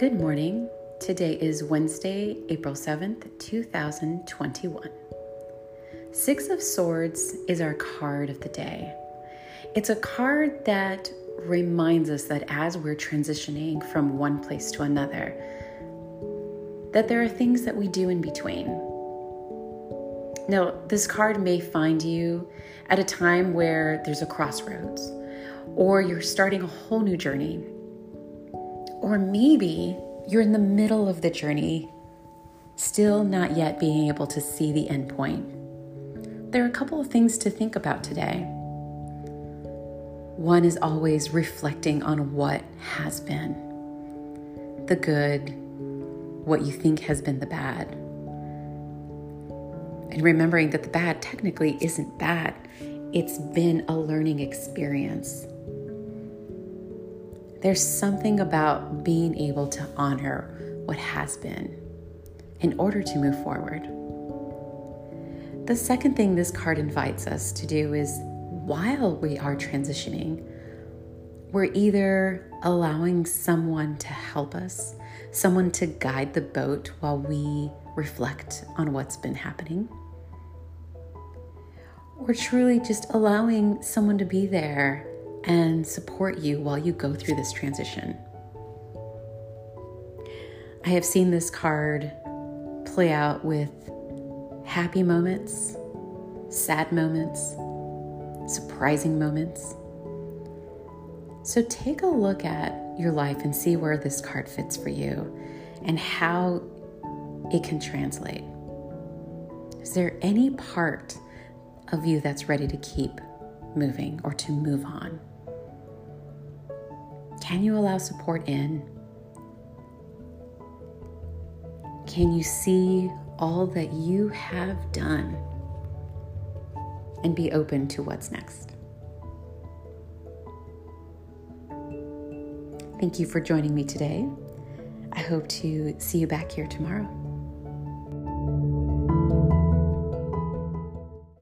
Good morning. Today is Wednesday, April 7th, 2021. Six of Swords is our card of the day. It's a card that reminds us that as we're transitioning from one place to another, that there are things that we do in between. Now, this card may find you at a time where there's a crossroads, or you're starting a whole new journey or maybe you're in the middle of the journey, still not yet being able to see the end point. There are a couple of things to think about today. One is always reflecting on what has been the good, what you think has been the bad. And remembering that the bad technically isn't bad, it's been a learning experience. There's something about being able to honor what has been in order to move forward. The second thing this card invites us to do is while we are transitioning, we're either allowing someone to help us, someone to guide the boat while we reflect on what's been happening, or truly just allowing someone to be there and support you while you go through this transition. I have seen this card play out with happy moments, sad moments, surprising moments. So take a look at your life and see where this card fits for you and how it can translate. Is there any part of you that's ready to keep moving or to move on? Can you allow support in? Can you see all that you have done and be open to what's next? Thank you for joining me today. I hope to see you back here tomorrow.